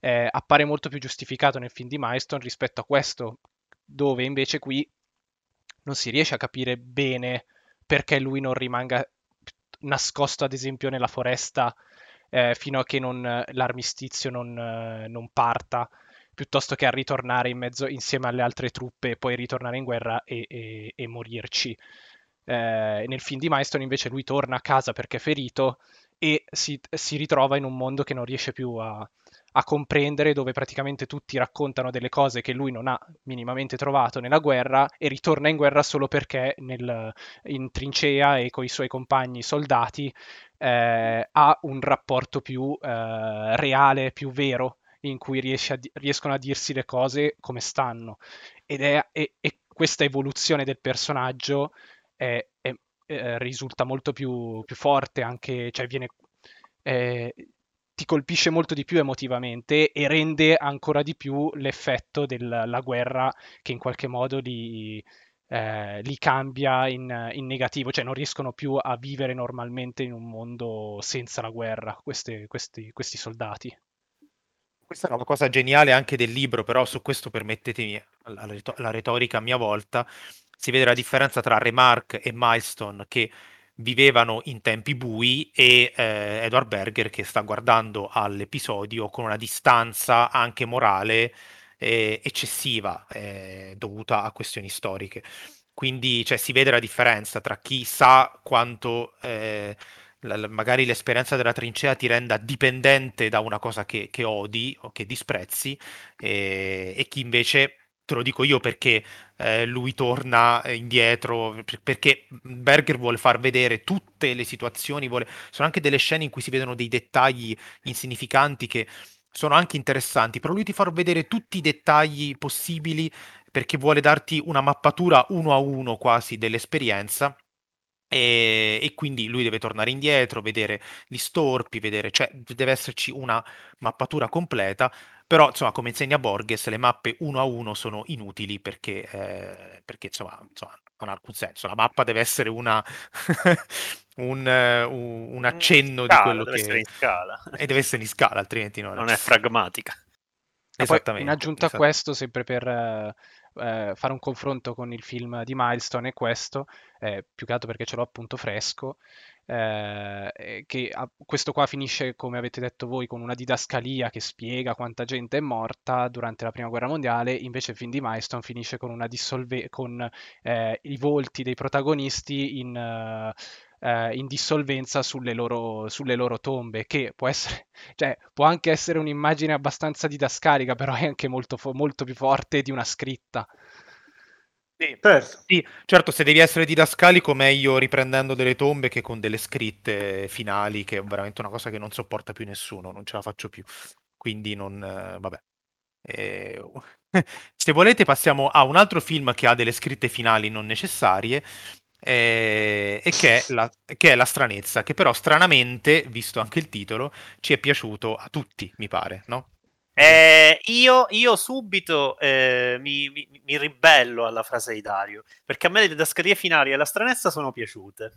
eh, appare molto più giustificato nel film di Milestone rispetto a questo, dove invece qui non si riesce a capire bene perché lui non rimanga nascosto, ad esempio, nella foresta eh, fino a che non, l'armistizio non, eh, non parta piuttosto che a ritornare in mezzo insieme alle altre truppe e poi ritornare in guerra e, e, e morirci. Eh, nel film di Milestone invece lui torna a casa perché è ferito e si, si ritrova in un mondo che non riesce più a, a, comprendere, dove praticamente tutti raccontano delle cose che lui non ha minimamente trovato nella guerra e ritorna in guerra solo perché nel, in trincea e con i suoi compagni soldati eh, ha un rapporto più eh, reale, più vero in cui a, riescono a dirsi le cose come stanno. Ed è, e, e questa evoluzione del personaggio è, è, eh, risulta molto più, più, forte, anche, cioè viene, eh, ti colpisce molto di più emotivamente e rende ancora di più l'effetto della guerra che in qualche modo li, eh, li cambia in, in, negativo, cioè non riescono più a vivere normalmente in un mondo senza la guerra, queste, questi, questi soldati. Questa è una cosa geniale anche del libro, però su questo permettetemi la, la retorica a mia volta. Si vede la differenza tra Remark e Milestone che vivevano in tempi bui e eh, Edward Berger che sta guardando all'episodio con una distanza anche morale eh, eccessiva eh, dovuta a questioni storiche. Quindi cioè, si vede la differenza tra chi sa quanto eh, magari l'esperienza della trincea ti renda dipendente da una cosa che, che odi o che disprezzi e, e, chi invece, te lo dico io perché eh, lui torna indietro, perché Berger vuole far vedere tutte le situazioni, vuole... sono anche delle scene in cui si vedono dei dettagli insignificanti che sono anche interessanti, però lui ti fa vedere tutti i dettagli possibili perché vuole darti una mappatura uno a uno quasi dell'esperienza e, e, quindi lui deve tornare indietro, vedere gli storpi, vedere, cioè deve esserci una mappatura completa, però insomma come insegna Borges le mappe uno a uno sono inutili perché, eh, perché insomma, insomma, non ha alcun senso, la mappa deve essere una, [laughs] un, un, un, accenno scala, di quello deve che... Essere in scala. E deve essere in scala, altrimenti non, non è pragmatica. Esattamente. in aggiunta esatto. a questo, sempre per eh, fare un confronto con il film di Milestone e questo, eh, più che altro perché ce l'ho appunto fresco, eh, che a, questo qua finisce, come avete detto voi, con una didascalia che spiega quanta gente è morta durante la prima guerra mondiale, invece il film di Milestone finisce con, dissolve- con eh, i volti dei protagonisti in... Eh, in dissolvenza sulle loro, sulle loro, tombe, che può, essere, [laughs] cioè, può anche essere un'immagine abbastanza didascalica, però è anche molto, molto più forte di una scritta. Sì, certo. sì, certo, se devi essere didascalico, meglio riprendendo delle tombe che con delle scritte finali, che è veramente una cosa che non sopporta più nessuno, non ce la faccio più. Quindi non... Eh, vabbè. Eh, [laughs] se volete passiamo a un altro film che ha delle scritte finali non necessarie, eh, e che è, la, che è, la, stranezza, che però stranamente, visto anche il titolo, ci è piaciuto a tutti, mi pare, no? Eh, io, io, subito eh, mi, mi, mi, ribello alla frase di Dario, perché a me le didascalie finali e la stranezza sono piaciute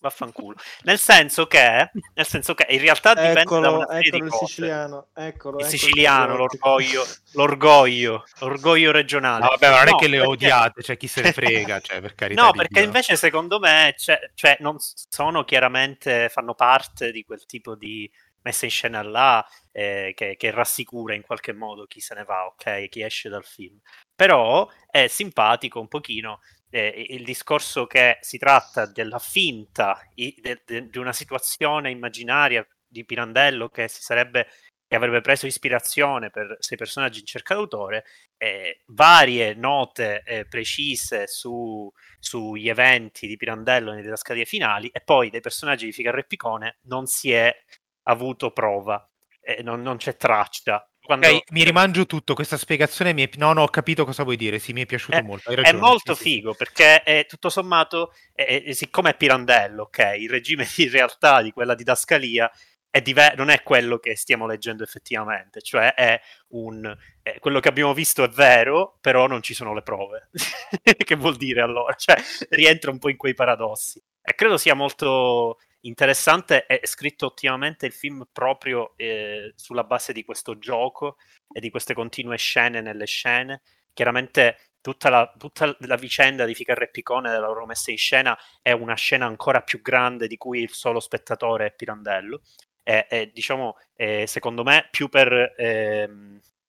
vaffanculo. Nel senso che, nel senso che in realtà dipende eccolo, da una serie eccolo di il siciliano, eccolo, il eccolo siciliano, l'orgoglio, l'orgoglio, l'orgoglio regionale. No, vabbè, ma non no, è che le perché... odiate, cioè chi se ne [laughs] frega, cioè, per carità No, perché Dio. invece secondo me, cioè, cioè, non sono chiaramente, fanno parte di quel tipo di messa in scena là eh, che, che, rassicura in qualche modo chi se ne va, ok? Chi esce dal film. Però è simpatico un pochino eh, il discorso che si tratta della finta di, de, de una situazione immaginaria di Pirandello che si sarebbe che avrebbe preso ispirazione per sei personaggi in cerca d'autore, eh, varie note eh, precise su, sugli eventi di Pirandello nelle didascalie finali e poi dei personaggi di Ficarra e Picone non si è avuto prova, eh, non, non c'è traccia. Quando... Okay, mi rimangio tutto, questa spiegazione mi è... No, no, ho capito cosa vuoi dire, sì, mi è piaciuto è, molto. Ragione, è molto sì, figo, sì. perché è, tutto sommato, è, siccome è Pirandello, ok, il regime [laughs] di realtà di quella didascalia è diver- non è quello che stiamo leggendo effettivamente, cioè è un... quello che abbiamo visto è vero, però non ci sono le prove. [laughs] che vuol dire allora? Cioè, rientra un po' in quei paradossi. E credo sia molto interessante è scritto ottimamente il film proprio eh, sulla base di questo gioco e di queste continue scene nelle scene. Chiaramente tutta la, tutta la vicenda di Ficarra e Picone della loro messa in scena è una scena ancora più grande di cui il solo spettatore è Pirandello. E, e diciamo, eh, secondo me, più per eh,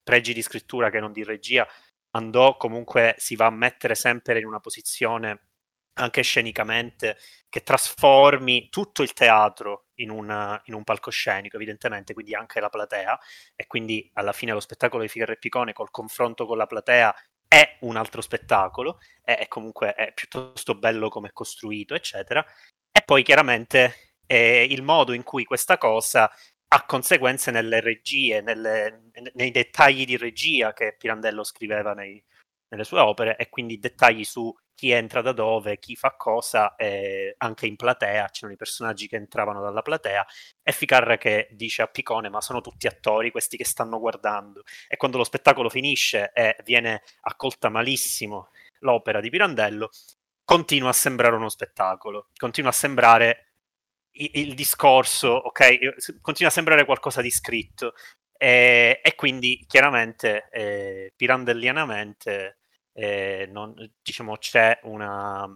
pregi di scrittura che non di regia, andò comunque si va a mettere sempre in una posizione anche scenicamente, che trasformi tutto il teatro in, una, in, un palcoscenico, evidentemente, quindi anche la platea, e quindi alla fine lo spettacolo di Figaro e Picone col confronto con la platea è un altro spettacolo, è, è comunque è piuttosto bello come è costruito, eccetera. E poi chiaramente eh, il modo in cui questa cosa ha conseguenze nelle regie, nelle, nei dettagli di regia che Pirandello scriveva nei, nelle sue opere e quindi dettagli su chi entra da dove, chi fa cosa, eh, anche in platea, c'erano i personaggi che entravano dalla platea, e Ficarra che dice a Picone ma sono tutti attori questi che stanno guardando, e quando lo spettacolo finisce e viene accolta malissimo l'opera di Pirandello, continua a sembrare uno spettacolo, continua a sembrare il, il discorso, ok, continua a sembrare qualcosa di scritto, e, e quindi chiaramente eh, pirandellianamente eh, non, diciamo, c'è una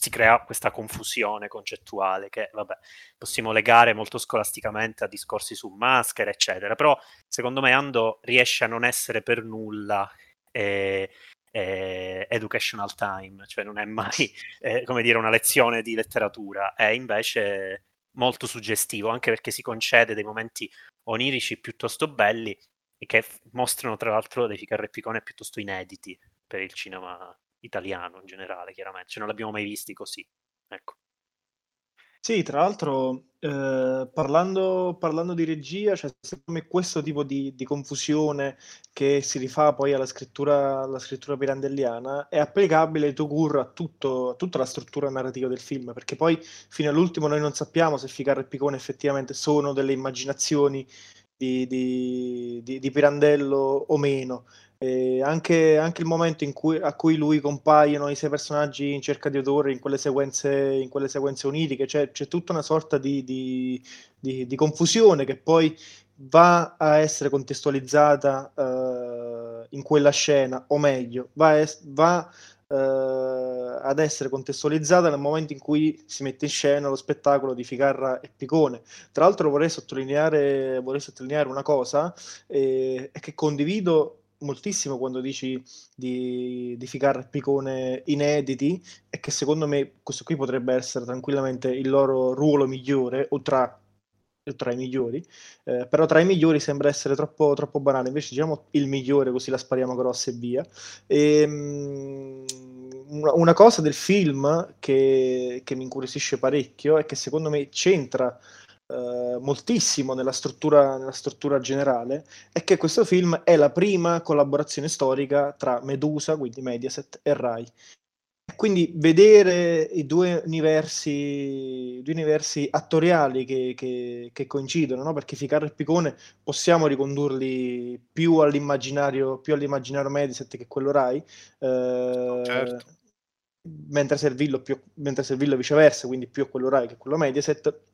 si crea questa confusione concettuale che vabbè, possiamo legare molto scolasticamente a discorsi su maschere, eccetera. Però secondo me Ando riesce a non essere per nulla eh, eh, educational time, cioè non è mai [laughs] eh, come dire una lezione di letteratura, è invece molto suggestivo, anche perché si concede dei momenti onirici piuttosto belli e che mostrano tra l'altro dei Ficarre Picone piuttosto inediti per il cinema italiano in generale, chiaramente. Cioè, non l'abbiamo mai visti così. Ecco. Sì, tra l'altro, eh, parlando, parlando, di regia, cioè, secondo me questo tipo di, di, confusione che si rifà poi alla scrittura, alla scrittura pirandelliana è applicabile to cure a, tutto, a tutta la struttura narrativa del film, perché poi fino all'ultimo noi non sappiamo se Ficarra e Picone effettivamente sono delle immaginazioni di, di, di Pirandello o meno. E anche, anche il momento cui, a cui lui compaiono i sei personaggi in cerca di odore in quelle sequenze, in quelle sequenze oniriche, cioè, c'è tutta una sorta di, di, di, di, confusione che poi va a essere contestualizzata uh, in quella scena, o meglio, va, es- va uh, ad essere contestualizzata nel momento in cui si mette in scena lo spettacolo di Ficarra e Picone. Tra l'altro vorrei sottolineare, vorrei sottolineare una cosa, eh, che condivido moltissimo quando dici di, di Ficarra e Picone inediti e che secondo me questo qui potrebbe essere tranquillamente il loro ruolo migliore o tra, tra i migliori. Eh, però tra i migliori sembra essere troppo, troppo banale. Invece diciamo il migliore così la spariamo grossa e via. E, um, una, una, cosa del film che, che mi incuriosisce parecchio è che secondo me c'entra eh, moltissimo nella struttura, nella struttura generale è che questo film è la prima collaborazione storica tra Medusa, quindi Mediaset, e Rai. quindi vedere i due universi, due universi attoriali che, che, che coincidono, no? perché Ficarra e Picone possiamo ricondurli più all'immaginario, più all'immaginario Mediaset che quello Rai, eh, certo. mentre, Servillo più, mentre Servillo viceversa, quindi più a quello Rai che a quello Mediaset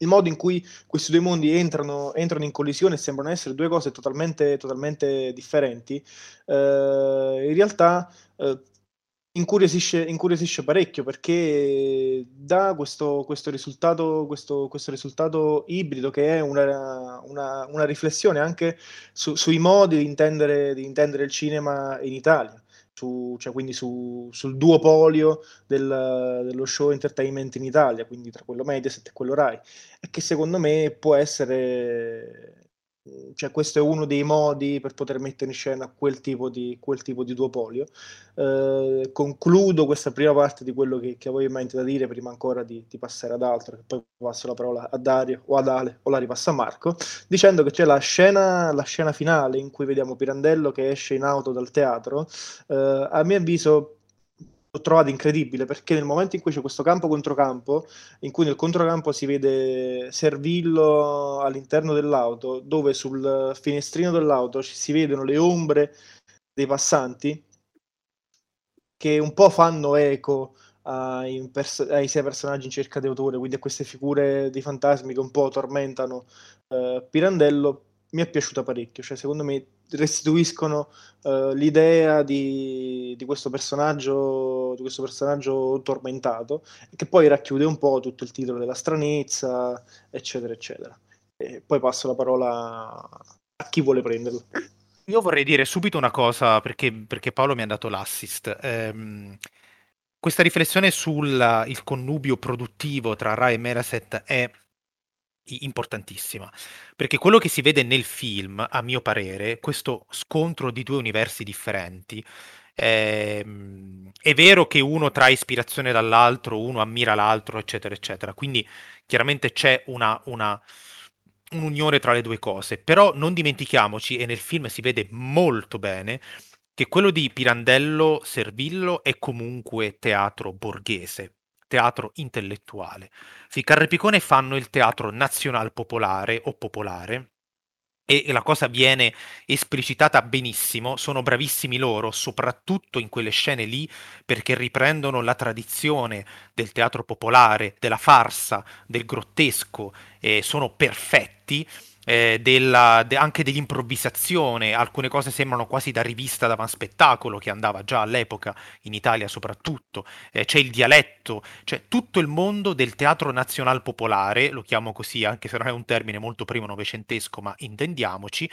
il modo in cui questi due mondi entrano, entrano in collisione sembrano essere due cose totalmente, totalmente differenti, eh, in realtà eh, incuriosisce, incuriosisce, parecchio perché dà questo, questo, risultato, questo, questo risultato ibrido che è una, una, una riflessione anche su, sui modi di intendere, di intendere il cinema in Italia su, cioè quindi su, sul duopolio del, dello show entertainment in Italia, quindi tra quello Mediaset e quello Rai, e che secondo me può essere cioè questo è uno dei modi per poter mettere in scena quel tipo di, quel tipo di duopolio. Eh, concludo questa prima parte di quello che, che avevo in mente da dire prima ancora di, di, passare ad altro, che poi passo la parola a Dario o ad Ale o la ripasso a Marco, dicendo che c'è la scena, la scena finale in cui vediamo Pirandello che esce in auto dal teatro, eh, a mio avviso l'ho trovato incredibile perché nel momento in cui c'è questo campo contro campo, in cui nel controcampo si vede Servillo all'interno dell'auto, dove sul finestrino dell'auto si vedono le ombre dei passanti che un po' fanno eco ai, pers- ai sei personaggi in cerca di autore, quindi a queste figure di fantasmi che un po' tormentano eh, Pirandello, mi è piaciuta parecchio, cioè secondo me restituiscono uh, l'idea di, di, questo personaggio di questo personaggio tormentato che poi racchiude un po' tutto il titolo della stranezza eccetera eccetera. E poi passo la parola a chi vuole prenderlo. Io vorrei dire subito una cosa perché, perché Paolo mi ha dato l'assist. Ehm, questa riflessione sul connubio produttivo tra Rai e Meraset è importantissima, perché quello che si vede nel film, a mio parere, questo scontro di due universi differenti, ehm, è vero che uno trae ispirazione dall'altro, uno ammira l'altro, eccetera, eccetera, quindi chiaramente c'è una, una un'unione tra le due cose, però non dimentichiamoci, e nel film si vede molto bene, che quello di Pirandello Servillo è comunque teatro borghese, teatro intellettuale. Ficarra e Picone fanno il teatro nazional popolare o popolare e la cosa viene esplicitata benissimo, sono bravissimi loro, soprattutto in quelle scene lì, perché riprendono la tradizione del teatro popolare, della farsa, del grottesco, e sono perfetti eh, della, de, anche dell'improvvisazione, alcune cose sembrano quasi da rivista da spettacolo che andava già all'epoca in Italia soprattutto, eh, c'è il dialetto, c'è tutto il mondo del teatro nazional popolare, lo chiamo così anche se non è un termine molto primo novecentesco, ma intendiamoci,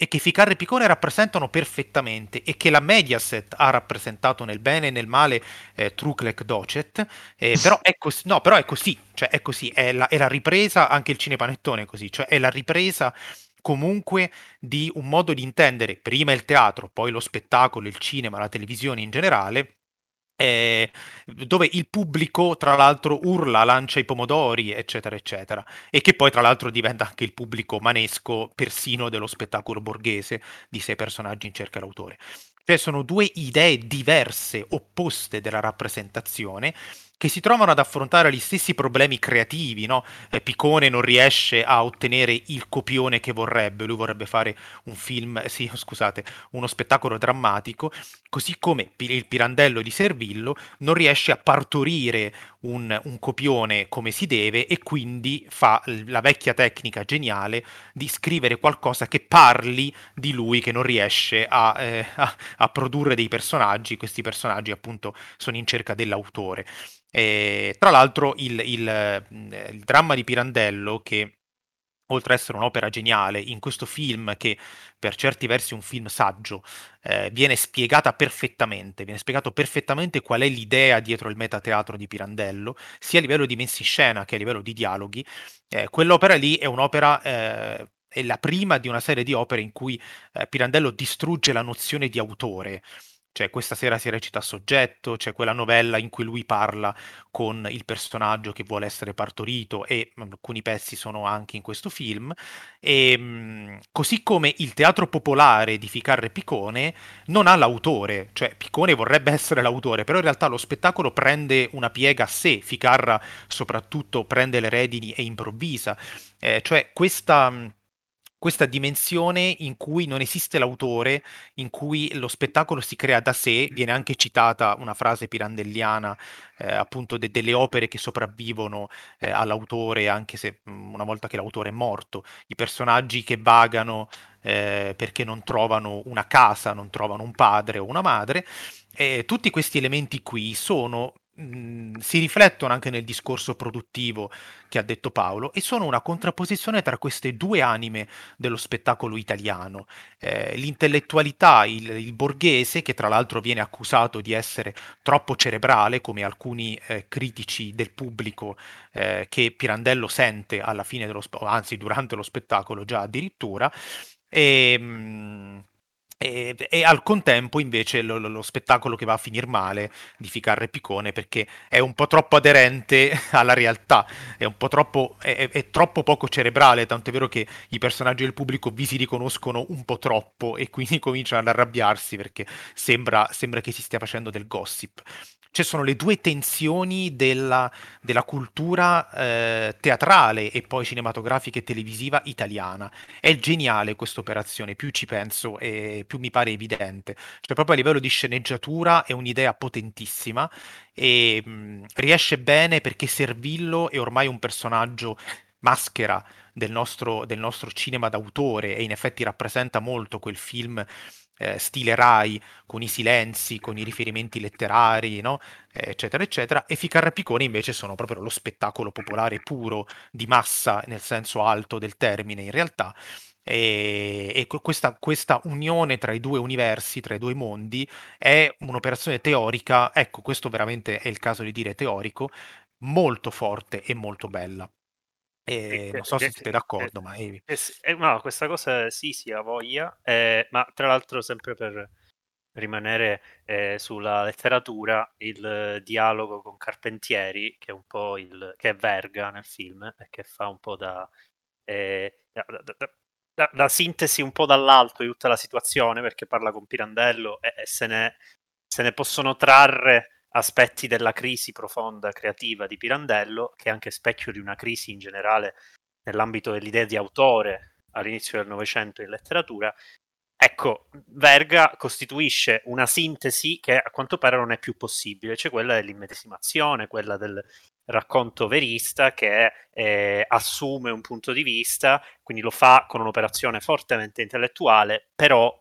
e che Ficarra e Picone rappresentano perfettamente e che la Mediaset ha rappresentato nel bene e nel male eh, Truclec Docet, eh, [laughs] però, è cos- no, però è così, cioè è così, è la, è la ripresa, anche il cinepanettone è così, cioè è la ripresa comunque di un modo di intendere prima il teatro, poi lo spettacolo, il cinema, la televisione in generale, eh, dove il pubblico tra l'altro urla, lancia i pomodori, eccetera, eccetera, e che poi tra l'altro diventa anche il pubblico manesco persino dello spettacolo borghese di sei personaggi in cerca d'autore. Cioè sono due idee diverse, opposte della rappresentazione, che si trovano ad affrontare gli stessi problemi creativi, no? Eh, Picone non riesce a ottenere il copione che vorrebbe, lui vorrebbe fare un film, eh, sì, [laughs] scusate, uno spettacolo drammatico, così come il Pirandello di Servillo non riesce a partorire un, un copione come si deve e quindi fa la vecchia tecnica geniale di scrivere qualcosa che parli di lui che non riesce a, eh, [laughs] a, a produrre dei personaggi, questi personaggi appunto sono in cerca dell'autore. E, tra l'altro il, il, il dramma di Pirandello, che oltre ad essere un'opera geniale, in questo film, che per certi versi è un film saggio, eh, viene spiegata perfettamente, viene spiegato perfettamente qual è l'idea dietro il metateatro di Pirandello, sia a livello di scena che a livello di dialoghi. Eh, quell'opera lì è un'opera, eh, è la prima di una serie di opere in cui eh, Pirandello distrugge la nozione di autore cioè questa sera si recita a soggetto, c'è quella novella in cui lui parla con il personaggio che vuole essere partorito e mm, alcuni pezzi sono anche in questo film, e, ehm, così come il teatro popolare di Ficarre Picone non ha l'autore, cioè Picone vorrebbe [laughs] essere l'autore, però in realtà lo spettacolo prende una piega a sé, Ficarra soprattutto prende le redini e improvvisa, eh, cioè questa mm, questa dimensione in cui non esiste l'autore, in cui lo spettacolo si crea da sé, viene anche citata una frase pirandelliana, eh, appunto de- delle opere che sopravvivono eh, all'autore, anche se mh, mm, una volta che l'autore è morto, i personaggi che vagano eh, perché non trovano una casa, non trovano un padre o una madre, tutti questi elementi qui sono Si riflettono anche nel discorso produttivo che ha detto Paolo e sono una contrapposizione tra queste due anime dello spettacolo italiano. Eh, l'intellettualità, il, il, borghese, che tra l'altro viene accusato di essere troppo cerebrale, come alcuni eh, critici del pubblico eh, che Pirandello sente alla fine dello anzi durante lo spettacolo già addirittura. E, ehm, mh, e, e, al contempo invece lo, lo, spettacolo che va a finire male di Ficarre Picone perché è un po' troppo aderente [laughs] alla realtà, è un po' troppo, è, è troppo poco cerebrale, tanto è vero che i personaggi del pubblico vi si riconoscono un po' troppo e quindi [laughs] cominciano ad arrabbiarsi perché sembra, sembra che si stia facendo del gossip ci sono le due tensioni della, della cultura eh, teatrale e poi cinematografica e televisiva italiana. È geniale questa operazione, più ci penso e più mi pare evidente. Cioè, proprio a livello di sceneggiatura è un'idea potentissima e mh, riesce bene perché Servillo è ormai un personaggio maschera del nostro, del nostro cinema d'autore e in effetti rappresenta molto quel film eh, stile Rai, con i silenzi, con i riferimenti letterari, no? eh, eccetera, eccetera, e Ficarra Piccone invece sono proprio lo spettacolo popolare puro, di massa, nel senso alto del termine in realtà, e, e questa, questa, unione tra i due universi, tra i due mondi, è un'operazione teorica, ecco, questo veramente è il caso di dire teorico, molto forte e molto bella. E non so se siete d'accordo, ma eh, eh, no, questa cosa sì, sì, ha voglia, eh, ma tra l'altro sempre per rimanere eh, sulla letteratura, il dialogo con Carpentieri, che è un po' il che è Verga nel film e che fa un po' da, eh, da, da, da, da sintesi un po' dall'alto di tutta la situazione, perché parla con Pirandello e, e se, ne, se ne possono trarre aspetti della crisi profonda creativa di Pirandello, che è anche specchio di una crisi in generale nell'ambito dell'idea di autore all'inizio del Novecento in letteratura. Ecco, Verga costituisce una sintesi che a quanto pare non è più possibile, cioè quella dell'immedesimazione, quella del racconto verista che eh, assume un punto di vista, quindi lo fa con un'operazione fortemente intellettuale, però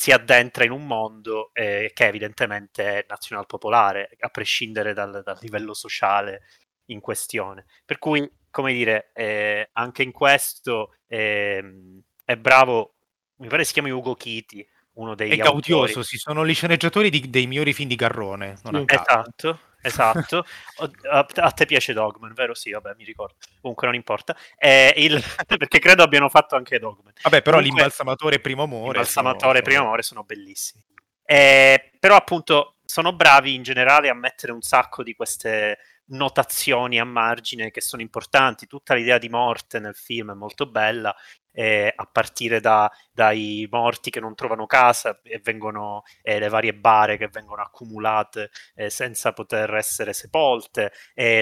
si addentra in un mondo eh, che evidentemente è nazional popolare, a prescindere dal, dal, livello sociale in questione. Per cui, come dire, eh, anche in questo eh, è bravo, mi pare si chiami Ugo Chiti, uno dei... È gaudioso, sì, sono gli sceneggiatori di, dei migliori film di Garrone. Non esatto, esatto. a, te piace Dogman, vero? Sì, vabbè, mi ricordo. Comunque non importa. Il... [laughs] perché credo abbiano fatto anche Dogman. Vabbè, però Comunque, l'imbalsamatore e primo amore. L'imbalsamatore e primo amore sono bellissimi. Eh, però appunto sono bravi in generale a mettere un sacco di queste notazioni a margine che sono importanti. Tutta l'idea di morte nel film è molto bella, eh, a partire da, dai morti che non trovano casa e vengono eh, le varie bare che vengono accumulate eh, senza poter essere sepolte,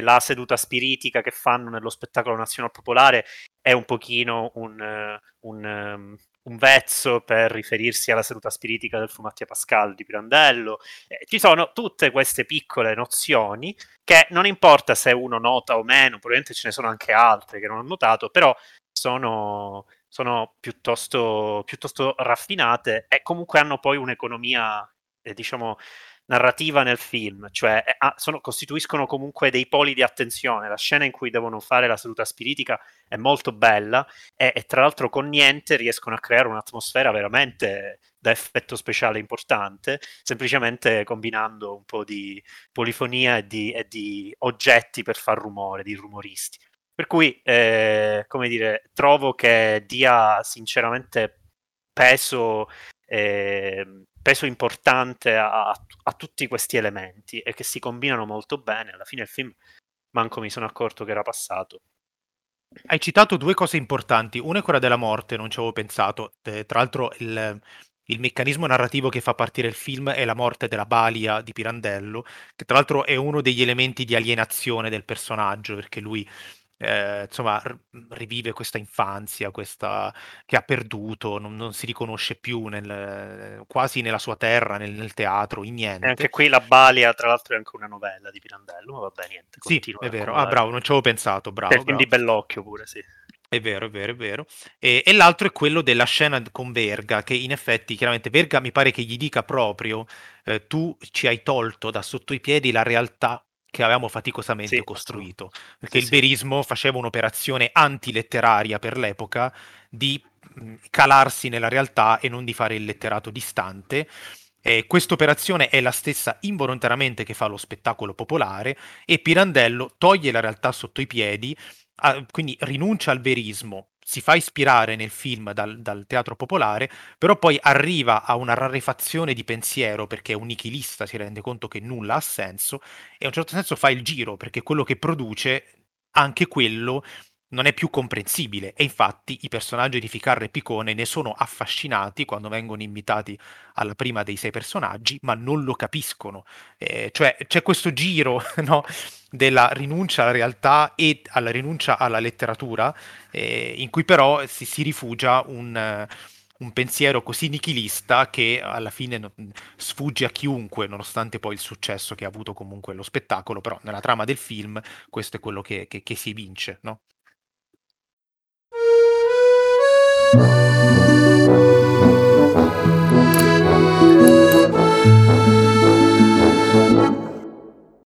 la seduta spiritica che fanno nello spettacolo nazionale popolare è un pochino un, un, um, un vezzo per riferirsi alla seduta spiritica del Fumattia Pascal di Pirandello. Eh, ci sono tutte queste piccole nozioni che non importa se uno nota o meno, probabilmente ce ne sono anche altre che non ho notato, però sono, sono piuttosto, piuttosto raffinate e comunque hanno poi un'economia, eh, diciamo, narrativa nel film, cioè eh, ah, sono, costituiscono comunque dei poli di attenzione. La scena in cui devono fare la seduta spiritica è molto bella e, e tra l'altro con niente riescono a creare un'atmosfera veramente da effetto speciale importante, semplicemente combinando un po' di polifonia e di, e di oggetti per far rumore, di rumoristi. Per cui, eh, come dire, trovo che dia sinceramente peso eh, peso importante a, a, tutti questi elementi e che si combinano molto bene. Alla fine il film manco mi sono accorto che era passato. Hai citato due cose importanti, una è quella della morte, non ci avevo pensato, eh, tra l'altro il, il meccanismo narrativo che fa partire il film è la morte della balia di Pirandello, che tra l'altro è uno degli elementi di alienazione del personaggio, perché lui eh, insomma, rivive questa infanzia, questa che ha perduto, non, non si riconosce più nel, quasi nella sua terra, nel, nel, teatro, in niente. E anche qui la Balia, tra l'altro, è anche una novella di Pirandello, ma vabbè, niente. Sì, è vero. Ah, bravo, non ci avevo pensato, bravo. E quindi bell'occhio pure, sì. È vero, è vero, è vero. E, e, l'altro è quello della scena con Verga, che in effetti, chiaramente, Verga mi pare che gli dica proprio, eh, tu ci hai tolto da sotto i piedi la realtà che avevamo faticosamente sì, costruito, perché sì, il verismo faceva un'operazione antiletteraria per l'epoca di calarsi nella realtà e non di fare il letterato distante. Eh, Questa operazione è la stessa involontariamente che fa lo spettacolo popolare e Pirandello toglie la realtà sotto i piedi, quindi rinuncia al verismo, si fa ispirare nel film dal, dal, teatro popolare, però poi arriva a una rarefazione di pensiero perché è un nichilista, si rende conto che nulla ha senso e a un certo senso fa il giro perché quello che produce, anche quello non è più comprensibile e infatti i personaggi di Ficarra e Picone ne sono affascinati quando vengono invitati alla prima dei sei personaggi, ma non lo capiscono. Eh, cioè c'è questo giro [laughs] no, della rinuncia alla realtà e alla rinuncia alla letteratura, eh, in cui però si, si rifugia un... Un pensiero così nichilista che alla fine sfugge a chiunque, nonostante poi il successo che ha avuto comunque lo spettacolo, però nella trama del film questo è quello che, che, che si evince, no? Thank you.